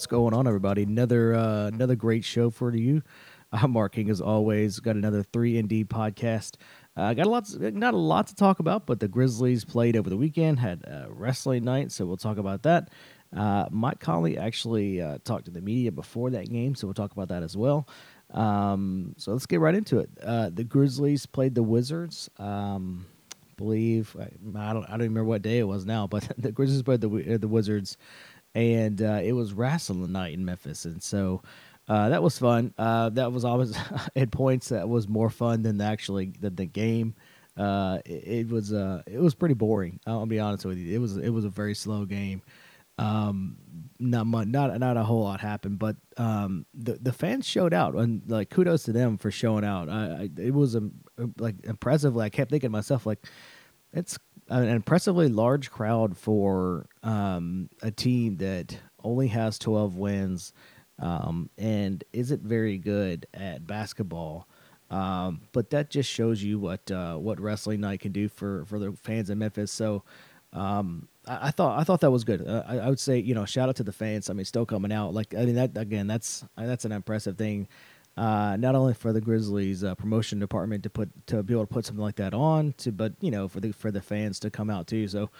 What's going on, everybody? Another uh, another great show for you. I'm Mark King, as always. Got another three and D podcast. Uh, got a lot, not a lot to talk about, but the Grizzlies played over the weekend, had a wrestling night, so we'll talk about that. Uh, Mike Conley actually uh, talked to the media before that game, so we'll talk about that as well. Um, so let's get right into it. Uh, the Grizzlies played the Wizards. Um, believe I don't I don't remember what day it was now, but the Grizzlies played the the Wizards and uh, it was wrestling night in Memphis, and so uh, that was fun. Uh, that was always at points that was more fun than the actually the, the game. Uh, it, it, was uh, it was pretty boring. I'll be honest with you. It was it was a very slow game. Um, not much, not not a whole lot happened, but um, the the fans showed out, and like kudos to them for showing out. I, I it was um, like impressive. I kept thinking to myself like, it's an impressively large crowd for um, a team that only has 12 wins um, and isn't very good at basketball. Um, but that just shows you what uh, what wrestling night can do for, for the fans in Memphis. So um, I, I, thought I thought that was good. Uh, I, I, would say you know shout out to the fans. I mean, still coming out. Like I mean that again. That's that's an impressive thing uh, not only for the Grizzlies uh, promotion department to put to be able to put something like that on, to but you know for the for the fans to come out too. So,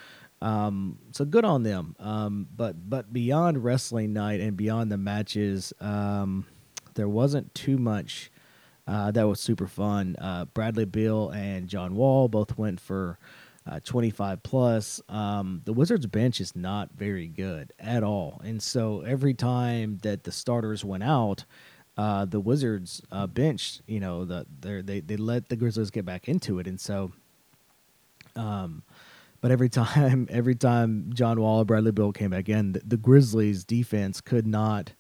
um, so good on them. Um, but but beyond wrestling night and beyond the matches, um, there wasn't too much uh, that was super fun. Uh, Bradley Beal and John Wall both went for. Uh, 25 plus. Um, the Wizards bench is not very good at all, and so every time that the starters went out, uh, the Wizards uh, bench, you know, the they they let the Grizzlies get back into it, and so, um, but every time every time John Wall or Bradley Beal came back in, the, the Grizzlies defense could not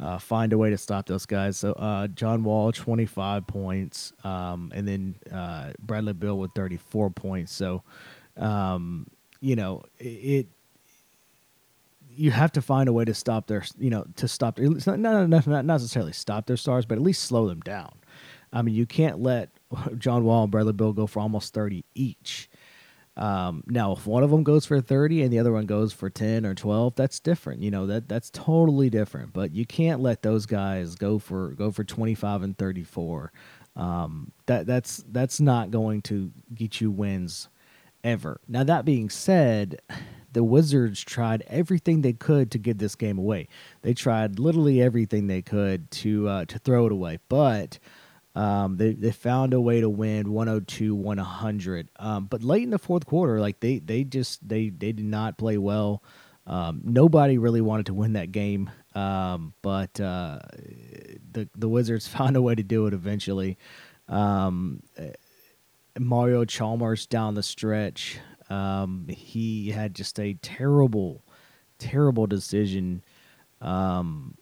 uh, find a way to stop those guys. So uh, John Wall twenty five points, um, and then uh, Bradley Beal with thirty four points. So, um, you know, it you have to find a way to stop their, you know, to stop. Not, not, not necessarily stop their stars, but at least slow them down. I mean, you can't let John Wall and Bradley Beal go for almost thirty each. Um, now, if one of them goes for thirty and the other one goes for ten or twelve, that's different. You know that that's totally different. But you can't let those guys go for go for twenty five and thirty four. Um, that that's that's not going to get you wins ever. Now that being said the Wizards tried everything they could to give this game away. They tried literally everything they could to uh, to throw it away, but um, they they found a way to win 102 100. Um, but late in the fourth quarter, like they they just they they did not play well. Um, nobody really wanted to win that game, um, but uh, the the Wizards found a way to do it eventually. Um, Mario Chalmers down the stretch um, he had just a terrible, terrible decision um,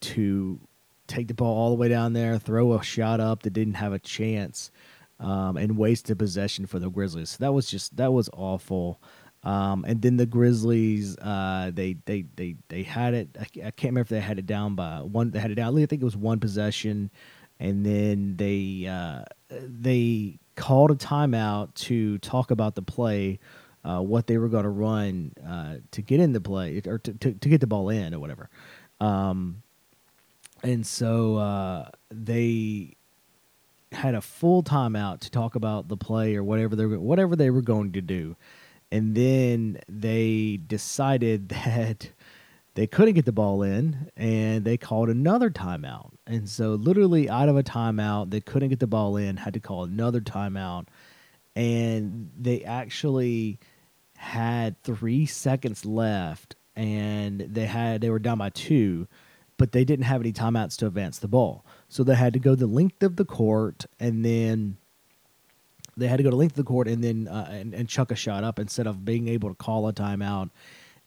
to take the ball all the way down there, throw a shot up that didn't have a chance, um, and waste the possession for the Grizzlies. So that was just that was awful. Um, and then the Grizzlies, uh, they they they they had it. I, I, can't remember if they had it down by one. They had it down. I think it was one possession, and then they uh, they called a timeout to talk about the play, uh, what they were going to run uh, to get in the play or to, to, to, get the ball in or whatever. Um, and so uh, they had a full timeout to talk about the play or whatever they were, whatever they were going to do. And then they decided that they couldn't get the ball in and they called another timeout. And so, literally, out of a timeout, they couldn't get the ball in, had to call another timeout. And they actually had three seconds left and they had they were down by two but they didn't have any timeouts to advance the ball so they had to go the length of the court and then they had to go the length of the court and then uh, and, and chuck a shot up instead of being able to call a timeout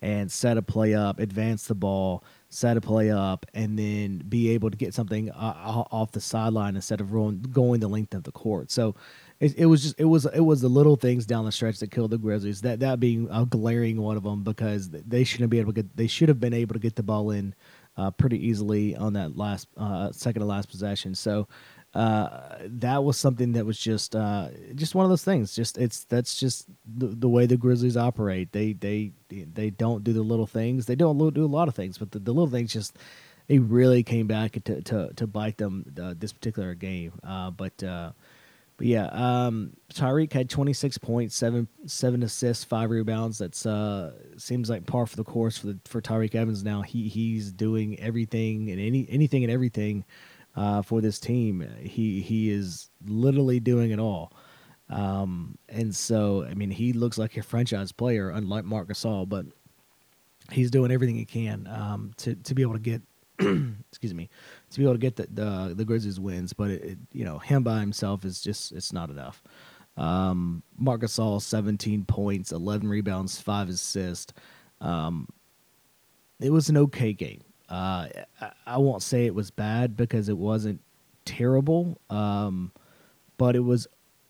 and set a play up, advance the ball, set a play up, and then be able to get something uh, off the sideline instead of going the length of the court. So it, it, was just it was it was the little things down the stretch that killed the Grizzlies. That that being a glaring one of them because they shouldn't be able to get they should have been able to get the ball in uh, pretty easily on that last uh, second to last possession. So uh, that was something that was just uh, just one of those things. Just it's that's just the, the way the Grizzlies operate. They they they don't do the little things. They don't do a lot of things, but the, the little things just they really came back to to, to bite them uh, this particular game. Uh, but uh, but yeah, um, Tyreke had 26 points, seven seven assists, five rebounds. That's seems like par for the course for the, for Tyreke Evans now. He he's doing everything and any anything and everything uh, for this team. He he is literally doing it all. Um, and so, I mean, he looks like a franchise player, unlike Marc Gasol, but he's doing everything he can um, to to be able to get, excuse me, to be able to get the the, the Grizzlies wins. But it, it, you know, him by himself is just it's not enough. Um, Marc Gasol, 17 points, 11 rebounds, five assists. Um, it was an okay game. Uh, I, won't say it was bad because it wasn't terrible, um, but it was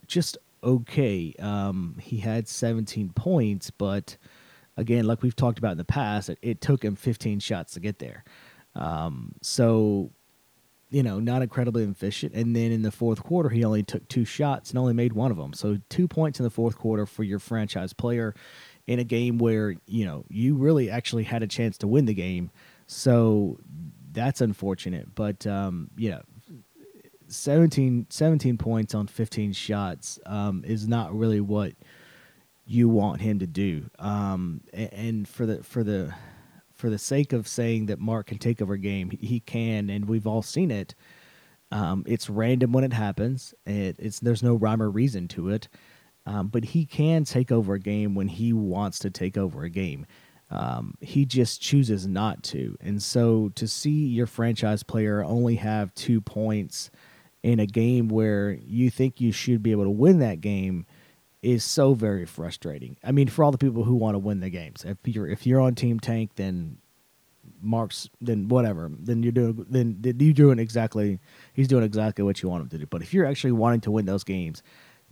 just okay. Um, he had 17 points, but again, like we've talked about in the past, it, it took him 15 shots to get there. Um, so, you know, not incredibly efficient. And then in the fourth quarter, he only took two shots and only made one of them. So, two points in the fourth quarter for your franchise player in a game where, you know, you really actually had a chance to win the game. So that's unfortunate. But um, you know, 17, 17 points on 15 shots um, is not really what you want him to do. Um, and for the for the for the sake of saying that Marc can take over a game, he can, and we've all seen it. Um, it's random when it happens. It, it's there's no rhyme or reason to it, um, but he can take over a game when he wants to take over a game. Um, he just chooses not to. And so to see your franchise player only have two points in a game where you think you should be able to win that game is so very frustrating. I mean, for all the people who want to win the games, if you're if you're on Team Tank, then Marc's then whatever, then you're doing then you're doing exactly he's doing exactly what you want him to do. But if you're actually wanting to win those games,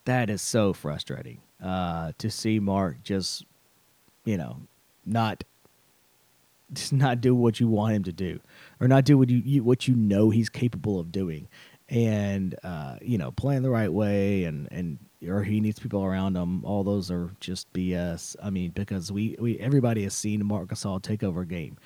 that is so frustrating uh, to see Marc just you know not just not do what you want him to do or not do what you, you what you know he's capable of doing. And uh, you know playing the right way and and or he needs people around him. All those are just bs i mean because we, we everybody has seen Marc Gasol take over a game.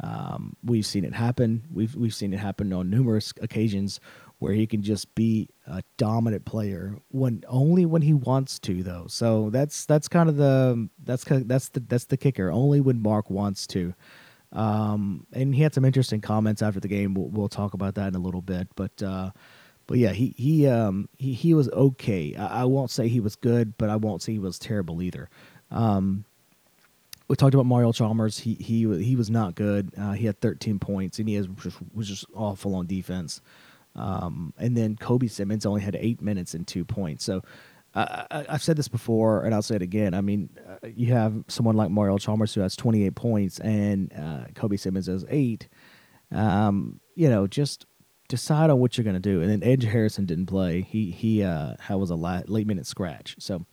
Um, we've seen it happen. We've we've seen it happen on numerous occasions where he can just be a dominant player when only when he wants to though. So that's that's kind of the that's kind of, that's the that's the kicker. Only when Marc wants to. Um, and he had some interesting comments after the game. We'll, we'll talk about that in a little bit, but uh, but yeah, he he um he he was okay. I, I, won't say he was good, but I won't say he was terrible either. Um, we talked about Mario Chalmers. He he he was not good. Uh, he had 13 points, and he has, was just awful on defense. Um, and then Kobe Simmons only had eight minutes and two points. So uh, I, have said this before, and I'll say it again. I mean, uh, you have someone like Mario Chalmers who has 28 points, and uh, Kobe Simmons has eight. Um, you know, just decide on what you're going to do. And then Edge Harrison didn't play. He he uh, was a late minute scratch. So.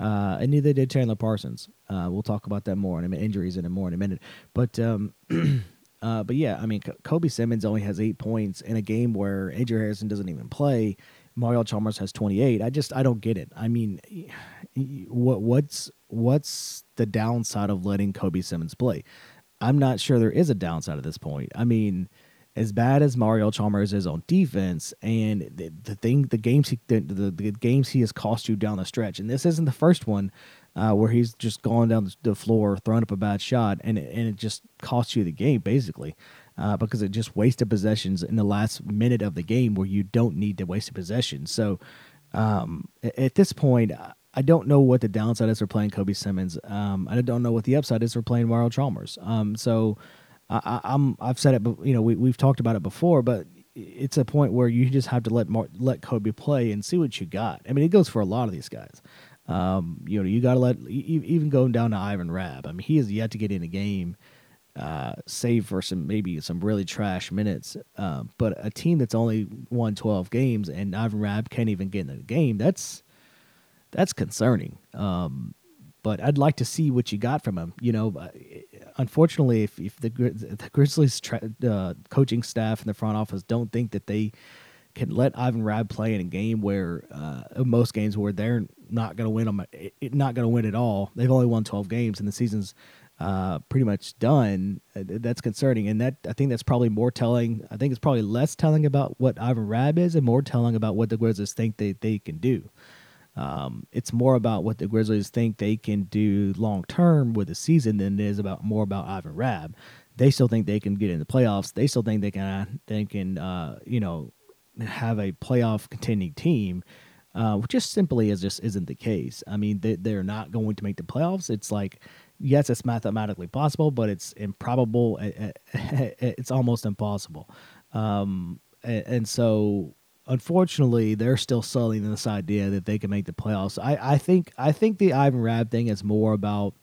Uh, and neither did Chandler Parsons. Uh, we'll talk about that more in a minute, injuries in a more in a minute. But um, Uh, but yeah, I mean, Kobe Simmons only has eight points in a game where Andrew Harrison doesn't even play. Mario Chalmers has 28. I just I don't get it. I mean, what what's what's the downside of letting Kobe Simmons play? I'm not sure there is a downside at this point. I mean, as bad as Mario Chalmers is on defense, and the, the thing, the games he the, the, the games he has cost you down the stretch, and this isn't the first one uh, where he's just going down the floor, throwing up a bad shot, and it, and it just costs you the game basically. Uh, because it just wasted possessions in the last minute of the game where you don't need to waste a possession. So um, at this point, I don't know what the downside is for playing Kobe Simmons. Um, I don't know what the upside is for playing Mario Chalmers. Um, so I, am I've said it, you know, we, we've talked about it before, but it's a point where you just have to let Mar- let Kobe play and see what you got. I mean, it goes for a lot of these guys. Um, you know, you got to let even going down to Ivan Rabb. I mean, he has yet to get in a game, uh, save for some maybe some really trash minutes. Uh, but a team that's only won twelve games and Ivan Rabb can't even get in the game. That's that's concerning. Um, but I'd like to see what you got from him. You know, uh, unfortunately, if, if the, the Grizzlies tra- uh, coaching staff and the front office don't think that they can let Ivan Rabb play in a game where uh, most games where they're not going to win them, not going to win at all. They've only won 12 games and the season's uh, pretty much done. Uh, that's concerning, and that I think that's probably more telling. I think it's probably less telling about what Ivan Rabb is, and more telling about what the Grizzlies think they they can do. Um, it's more about what the Grizzlies think they can do long term with the season than it is about more about Ivan Rabb. They still think they can get in the playoffs. They still think they can they can uh, you know have a playoff contending team. Uh, which just simply is just isn't the case. I mean, they, they're not going to make the playoffs. It's like yes, it's mathematically possible, but it's improbable. It's almost impossible. Um, and so, unfortunately, they're still selling this idea that they can make the playoffs. I, I think I think the Ivan Rabb thing is more about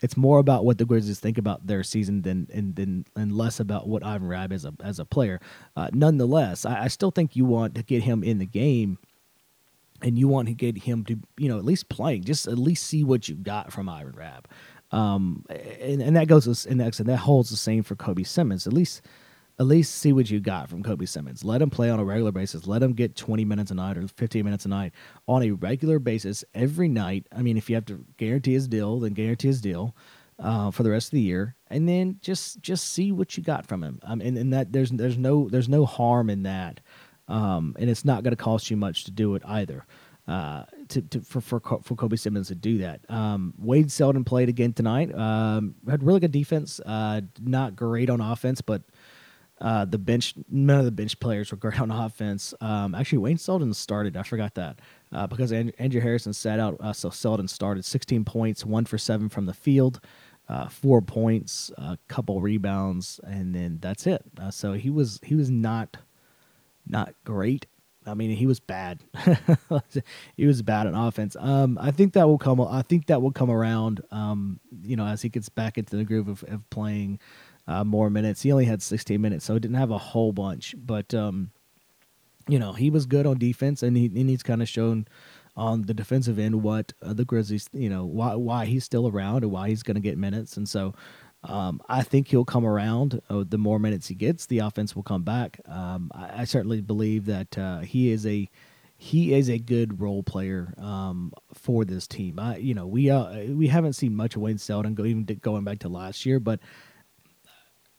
it's more about what the Grizzlies think about their season than and than and less about what Ivan Rabb is a, as a player. Uh, nonetheless, I, I still think you want to get him in the game and you want to get him to you know at least playing just at least see what you got from Ivan Rabb um, and, and that goes and that, and that holds the same for Kobe Simmons. At least, at least see what you got from Kobe Simmons. Let him play on a regular basis. Let him get 20 minutes a night or 15 minutes a night on a regular basis every night. I mean, if you have to guarantee his deal, then guarantee his deal uh, for the rest of the year, and then just just see what you got from him. Um, and, and that there's there's no there's no harm in that, um, and it's not going to cost you much to do it either. Uh, to, to for, for for Kobe Simmons to do that. Um, Wayne Selden played again tonight. Um, had really good defense. Uh, not great on offense, but uh, the bench none of the bench players were great on offense. Um, actually, Wayne Selden started. I forgot that uh, because Andrew Harrison sat out. Uh, so Selden started 16 points, one for seven from the field. Uh, four points, a couple rebounds, and then that's it. so he was he was not not great I mean, he was bad. he was bad on offense. Um, I think that will come. I think that will come around. Um, you know, as he gets back into the groove of, of playing uh, more minutes. He only had 16 minutes, so he didn't have a whole bunch. But um, you know, he was good on defense, and he and he's kind of shown on the defensive end what uh, the Grizzlies, you know, why why he's still around and why he's going to get minutes. And so um, I think he'll come around. Uh, the more minutes he gets, the offense will come back. Um, I, I, certainly believe that uh, he is a he is a good role player um, for this team. I, you know, we uh, we haven't seen much of Wayne Selden go even going back to last year, but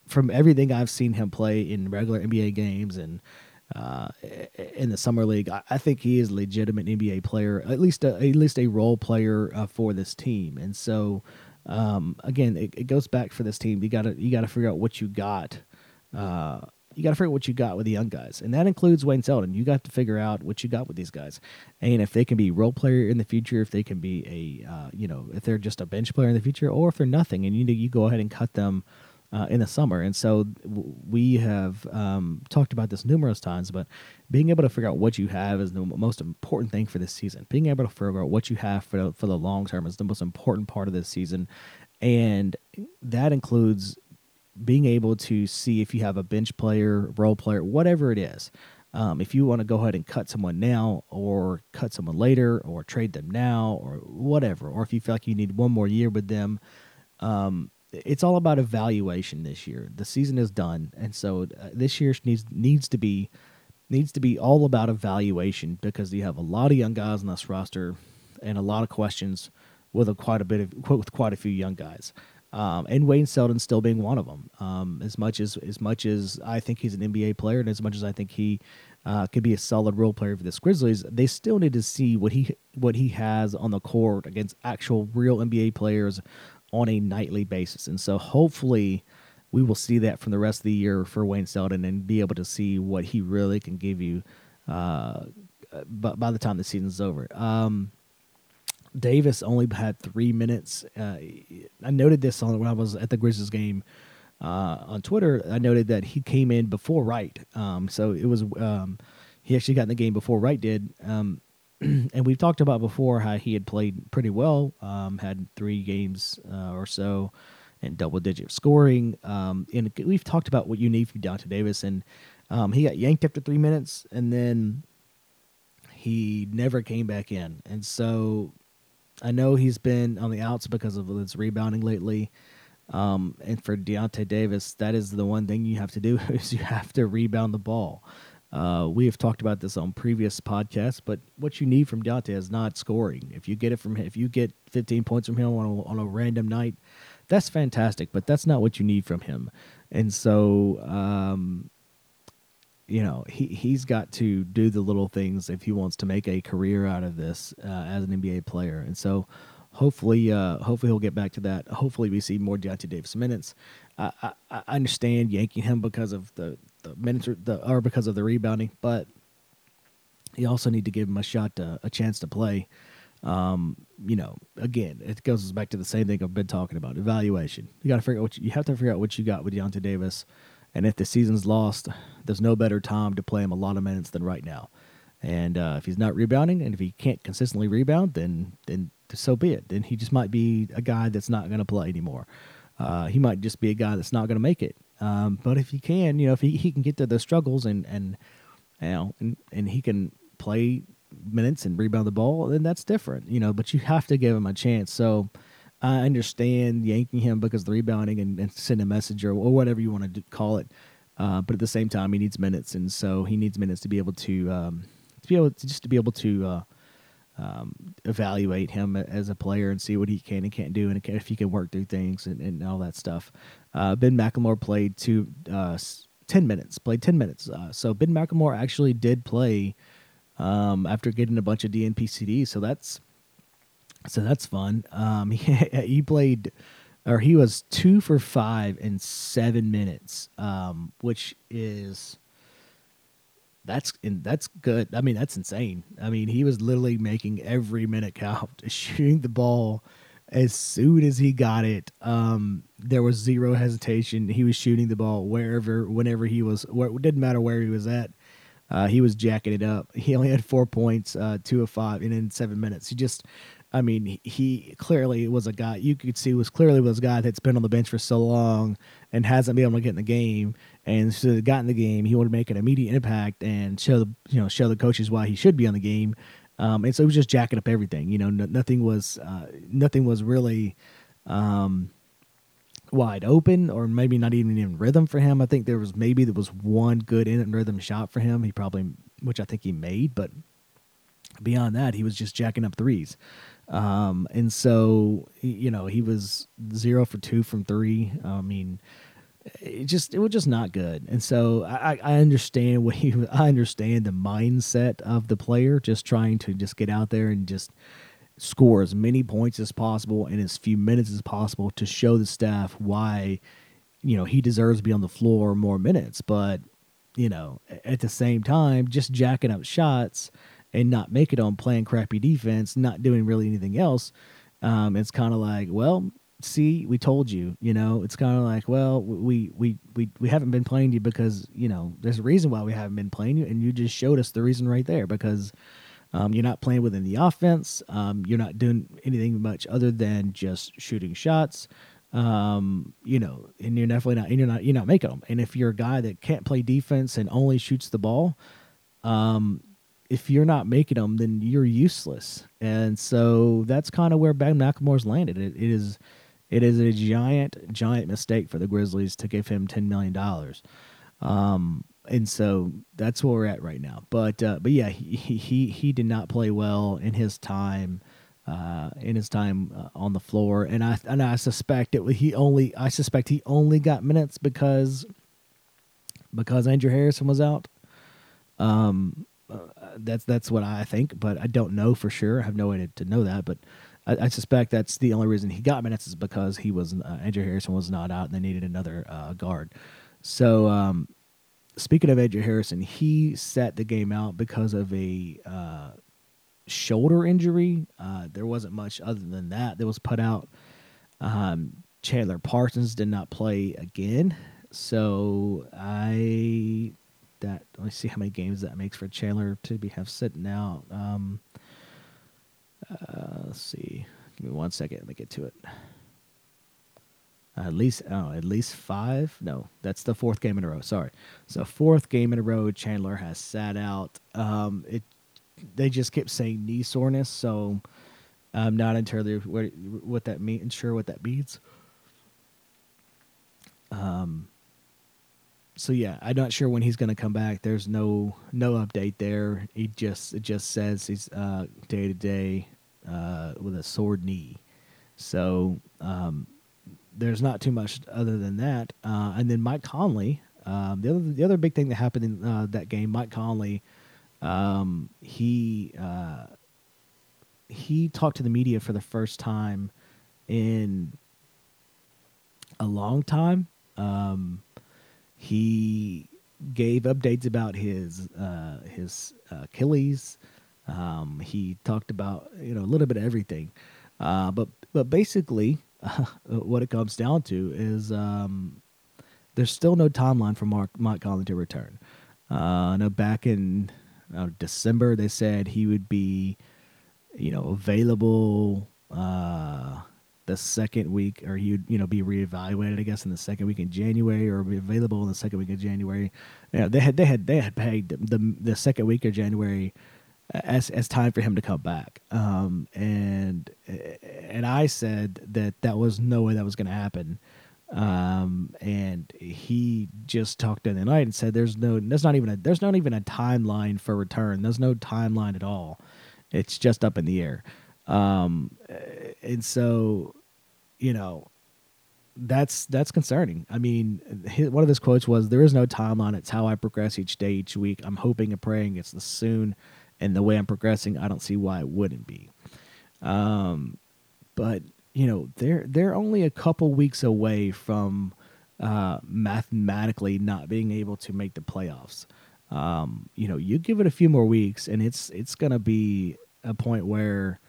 from everything I've seen him play in regular NBA games and uh, in the summer league, I, I, think he is a legitimate NBA player, at least a, at least a role player uh, for this team. And so, um, again, it, it, goes back for this team. You gotta you gotta figure out what you got. Uh, you got to figure out what you got with the young guys, and that includes Wayne Selden. You got to figure out what you got with these guys, and if they can be role player in the future, if they can be a uh, you know if they're just a bench player in the future, or if they're nothing, and you you go ahead and cut them uh, in the summer. And so we have um, talked about this numerous times, but being able to figure out what you have is the most important thing for this season. Being able to figure out what you have for the, for the long term is the most important part of this season, and that includes being able to see if you have a bench player, role player, whatever it is. Um, if you want to go ahead and cut someone now, or cut someone later, or trade them now, or whatever, or if you feel like you need one more year with them, um, it's all about evaluation this year. The season is done, and so uh, this year needs needs to be needs to be all about evaluation because you have a lot of young guys on this roster and a lot of questions with a quite a bit of with quite a few young guys. Um, and Wayne Selden still being one of them. Um, as much as as much as I think he's an NBA player, and as much as I think he uh, could be a solid role player for the Grizzlies, they still need to see what he what he has on the court against actual real NBA players on a nightly basis. And so hopefully we will see that from the rest of the year for Wayne Selden and be able to see what he really can give you uh, by, by the time the season's over. Um, Davis only had three minutes. Uh, I noted this on when I was at the Grizzlies game uh, on Twitter. I noted that he came in before Wright, um, so it was um, he actually got in the game before Wright did. Um, and we've talked about before how he had played pretty well, um, had three games uh, or so, and double digit scoring. Um, and we've talked about what you need from Deyonta Davis, and um, he got yanked after three minutes, and then he never came back in. And so I know he's been on the outs because of his rebounding lately. Um, and for Deyonta Davis, that is the one thing you have to do is you have to rebound the ball. Uh, we have talked about this on previous podcasts, but what you need from Deyonta is not scoring. If you get it from if you get 15 points from him on a, on a random night, that's fantastic. But that's not what you need from him. And so, um, you know, he he's got to do the little things if he wants to make a career out of this uh, as an NBA player. And so, hopefully, uh, hopefully he'll get back to that. Hopefully, we see more Deyonta Davis minutes. I, I, I understand yanking him because of the the minutes or, the, because of the rebounding, but you also need to give him a shot, to, a chance to play. Um, you know, again, it goes back to the same thing I've been talking about: evaluation. You got to figure out what you, you have to figure out what you got with Deyonta Davis, and if the season's lost, there's no better time to play him a lot of minutes than right now. And uh, if he's not rebounding, and if he can't consistently rebound, then then so be it. Then he just might be a guy that's not going to play anymore. Uh, he might just be a guy that's not going to make it. Um, but if he can, you know, if he, he can get to the struggles and and you know and, and he can play minutes and rebound the ball, then that's different, you know. But you have to give him a chance. So I understand yanking him because the rebounding and, and send a message or, or whatever you want to call it. Uh, but at the same time, he needs minutes, and so he needs minutes to be able to um, to be able to just to be able to uh, um, evaluate him as a player and see what he can and can't do, and if he can work through things and, and all that stuff. Uh, ben McLemore played two, uh, 10 minutes, played 10 minutes. Uh, so Ben McLemore actually did play um, after getting a bunch of DNP CDs. So that's so that's fun. Um, he, he played, or he was two for five in seven minutes, um, which is that's and that's good. I mean, that's insane. I mean, he was literally making every minute count, shooting the ball as soon as he got it, um, there was zero hesitation. He was shooting the ball wherever, whenever he was. Where, it didn't matter where he was at. Uh, he was jacking it up. He only had four points, uh, two of five, and in seven minutes. He just, I mean, he clearly was a guy you could see was clearly was a guy that's been on the bench for so long and hasn't been able to get in the game. And so he got in the game, he wanted to make an immediate impact and show the you know show the coaches why he should be on the game. Um, and so he was just jacking up everything. You know, nothing was uh, nothing was really um, wide open, or maybe not even in rhythm for him. I think there was maybe there was one good in rhythm shot for him. He probably, which I think he made, but beyond that, he was just jacking up threes. Um, and so you know he was zero for two from three. I mean, it just it was just not good. And so I, I understand what he I understand the mindset of the player just trying to just get out there and just score as many points as possible in as few minutes as possible to show the staff why you know he deserves to be on the floor more minutes. But you know at the same time, just jacking up shots and not making on playing crappy defense, not doing really anything else. Um, it's kind of like, well, see, we told you, you know, it's kind of like, well, we, we, we, we haven't been playing you because, you know, there's a reason why we haven't been playing you. And you just showed us the reason right there because um, you're not playing within the offense. Um, you're not doing anything much other than just shooting shots. Um, you know, and you're definitely not, and you're not, you're not making them. And if you're a guy that can't play defense and only shoots the ball, um, if you're not making them, then you're useless. And so that's kind of where Ben McLemore's landed. it, it is, it is a giant, giant mistake for the Grizzlies to give him ten million dollars. Um, and so that's where we're at right now. But uh, but yeah, he, he he did not play well in his time uh, in his time uh, on the floor, and I and I suspect it he only I suspect he only got minutes because because Andrew Harrison was out. Um, uh, that's that's what I think, but I don't know for sure. I have no way to, to know that, but I, I, suspect that's the only reason he got minutes is because he was uh, Andrew Harrison was not out and they needed another uh, guard. So um, speaking of Andrew Harrison, he sat the game out because of a uh, shoulder injury. Uh, there wasn't much other than that that was put out. Um, Chandler Parsons did not play again, so I that let me see how many games that makes for Chandler to be have sitting out. Um, uh, let's see. Give me one second. Let me get to it. Uh, at least, oh, at least five. No, that's the fourth game in a row. Sorry. So fourth game in a row, Chandler has sat out. Um, it. They just kept saying knee soreness, so I'm not entirely what, what that means. Sure, what that means. Um. so yeah, I'm not sure when he's going to come back. There's no no update there. He just it just says he's day to day with a sore knee. So um, there's not too much other than that. Uh, and then Mike Conley, um, the other the other big thing that happened in uh, that game, Mike Conley, um, he uh, he talked to the media for the first time in a long time. Um, he gave updates about his uh, his uh, Achilles. Um, he talked about you know a little bit of everything, uh, but but basically, what it comes down to is um, there's still no timeline for Mark Conley to return. Uh, I back in uh, December they said he would be, you know, available uh, the second week, or he would you know be reevaluated, I guess, in the second week in January, or be available in the second week of January. Know, they had they had they had paid the the second week of January as as time for him to come back. Um, and and I said that that was no way that was going to happen. Um, and he just talked in the night and said, "There's no, there's not even a, there's not even a timeline for return. There's no timeline at all. It's just up in the air." Um, and so, you know, that's that's concerning. I mean, his, one of his quotes was, "There is no timeline. It's how I progress each day, each week. I'm hoping and praying it's the soon." And the way I'm progressing, I don't see why it wouldn't be. Um, but you know, they're they're only a couple weeks away from uh, mathematically not being able to make the playoffs. Um, you know, you give it a few more weeks, and it's it's gonna be a point where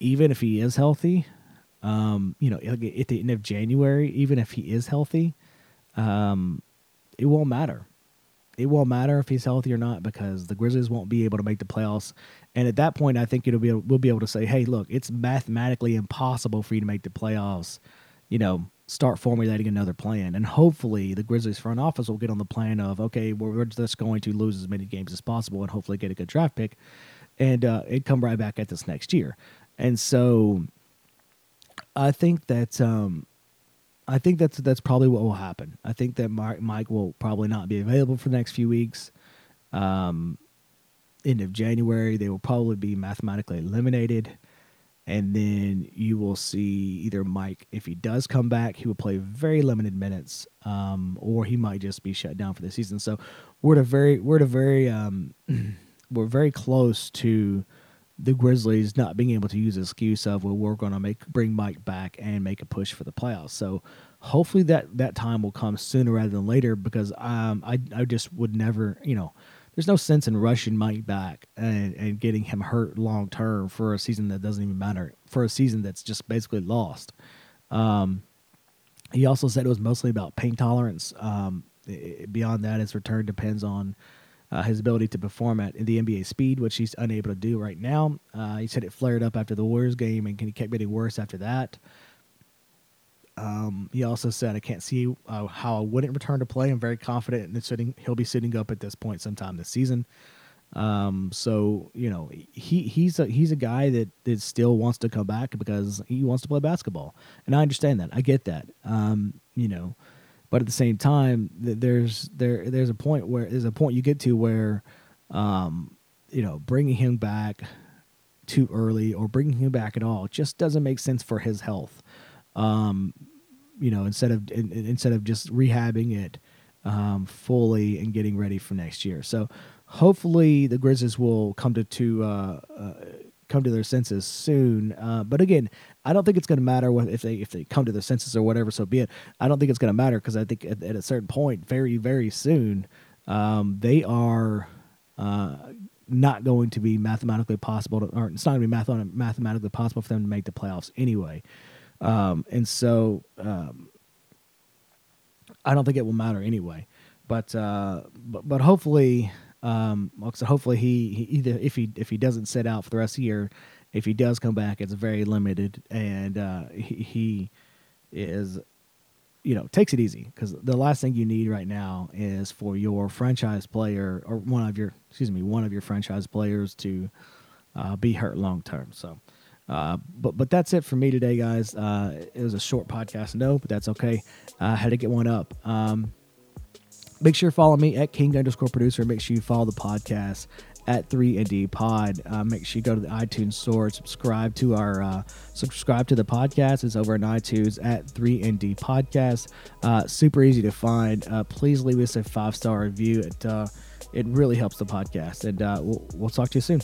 even if he is healthy, um, you know, at the end of January, even if he is healthy, um, it won't matter it won't matter if he's healthy or not because the Grizzlies won't be able to make the playoffs. And at that point, I think it'll be we'll be able to say, hey, look, it's mathematically impossible for you to make the playoffs. You know, start formulating another plan, and hopefully the Grizzlies front office will get on the plan of, okay, we're just going to lose as many games as possible, and hopefully get a good draft pick, and uh, it come right back at this next year. And so, I think that um, I think that's that's probably what will happen. I think that Mike, Mike will probably not be available for the next few weeks. Um, end of January, they will probably be mathematically eliminated, and then you will see either Mike, if he does come back, he will play very limited minutes, um, or he might just be shut down for the season. So we're at a very we're at a very um, we're very close to the Grizzlies not being able to use the excuse of well we're going to make bring Mike back and make a push for the playoffs. So hopefully that that time will come sooner rather than later because um I I just would never you know there's no sense in rushing Mike back and, and getting him hurt long term for a season that doesn't even matter for a season that's just basically lost. Um, he also said it was mostly about pain tolerance. Um, it, beyond that, his return depends on uh, his ability to perform at the NBA speed, which he's unable to do right now. Uh, he said it flared up after the Warriors game and he kept getting worse after that. Um, he also said, "I can't see uh, how I wouldn't return to play. I'm very confident in sitting. He'll be sitting up at this point sometime this season. Um, so you know, he he's a he's a guy that that still wants to come back because he wants to play basketball, and I understand that. I get that. Um, you know, but at the same time, there's there there's a point where there's a point you get to where, um, you know, bringing him back too early or bringing him back at all just doesn't make sense for his health. Um, you know, instead of in, instead of just rehabbing it um, fully and getting ready for next year. So hopefully the Grizzlies will come to to uh, uh, come to their senses soon. Uh, but again, I don't think it's going to matter what, if they if they come to their senses or whatever. So be it. I don't think it's going to matter because I think at, at, a certain point, very very soon, um, they are. Uh, not going to be mathematically possible, to, or it's not going to be math- mathematically possible for them to make the playoffs anyway. Um, and so um, I don't think it will matter anyway. But uh, but, but hopefully, um, so hopefully he, he, either if he if he doesn't sit out for the rest of the year, if he does come back, it's very limited, and uh, he, he is you know takes it easy because the last thing you need right now is for your franchise player or one of your excuse me one of your franchise players to uh, be hurt long term. So uh, but but that's it for me today, guys. Uh, it was a short podcast, no, but that's okay. I had to get one up. Um, Make sure you follow me at King underscore producer. Make sure you follow the podcast at 3ND Pod. Uh, make sure you go to the iTunes store, subscribe to our uh, subscribe to the podcast. It's over on iTunes at 3ND Podcast. Uh, super easy to find. Uh, please leave us a five star review. It uh, it really helps the podcast, and uh, we'll, we'll talk to you soon.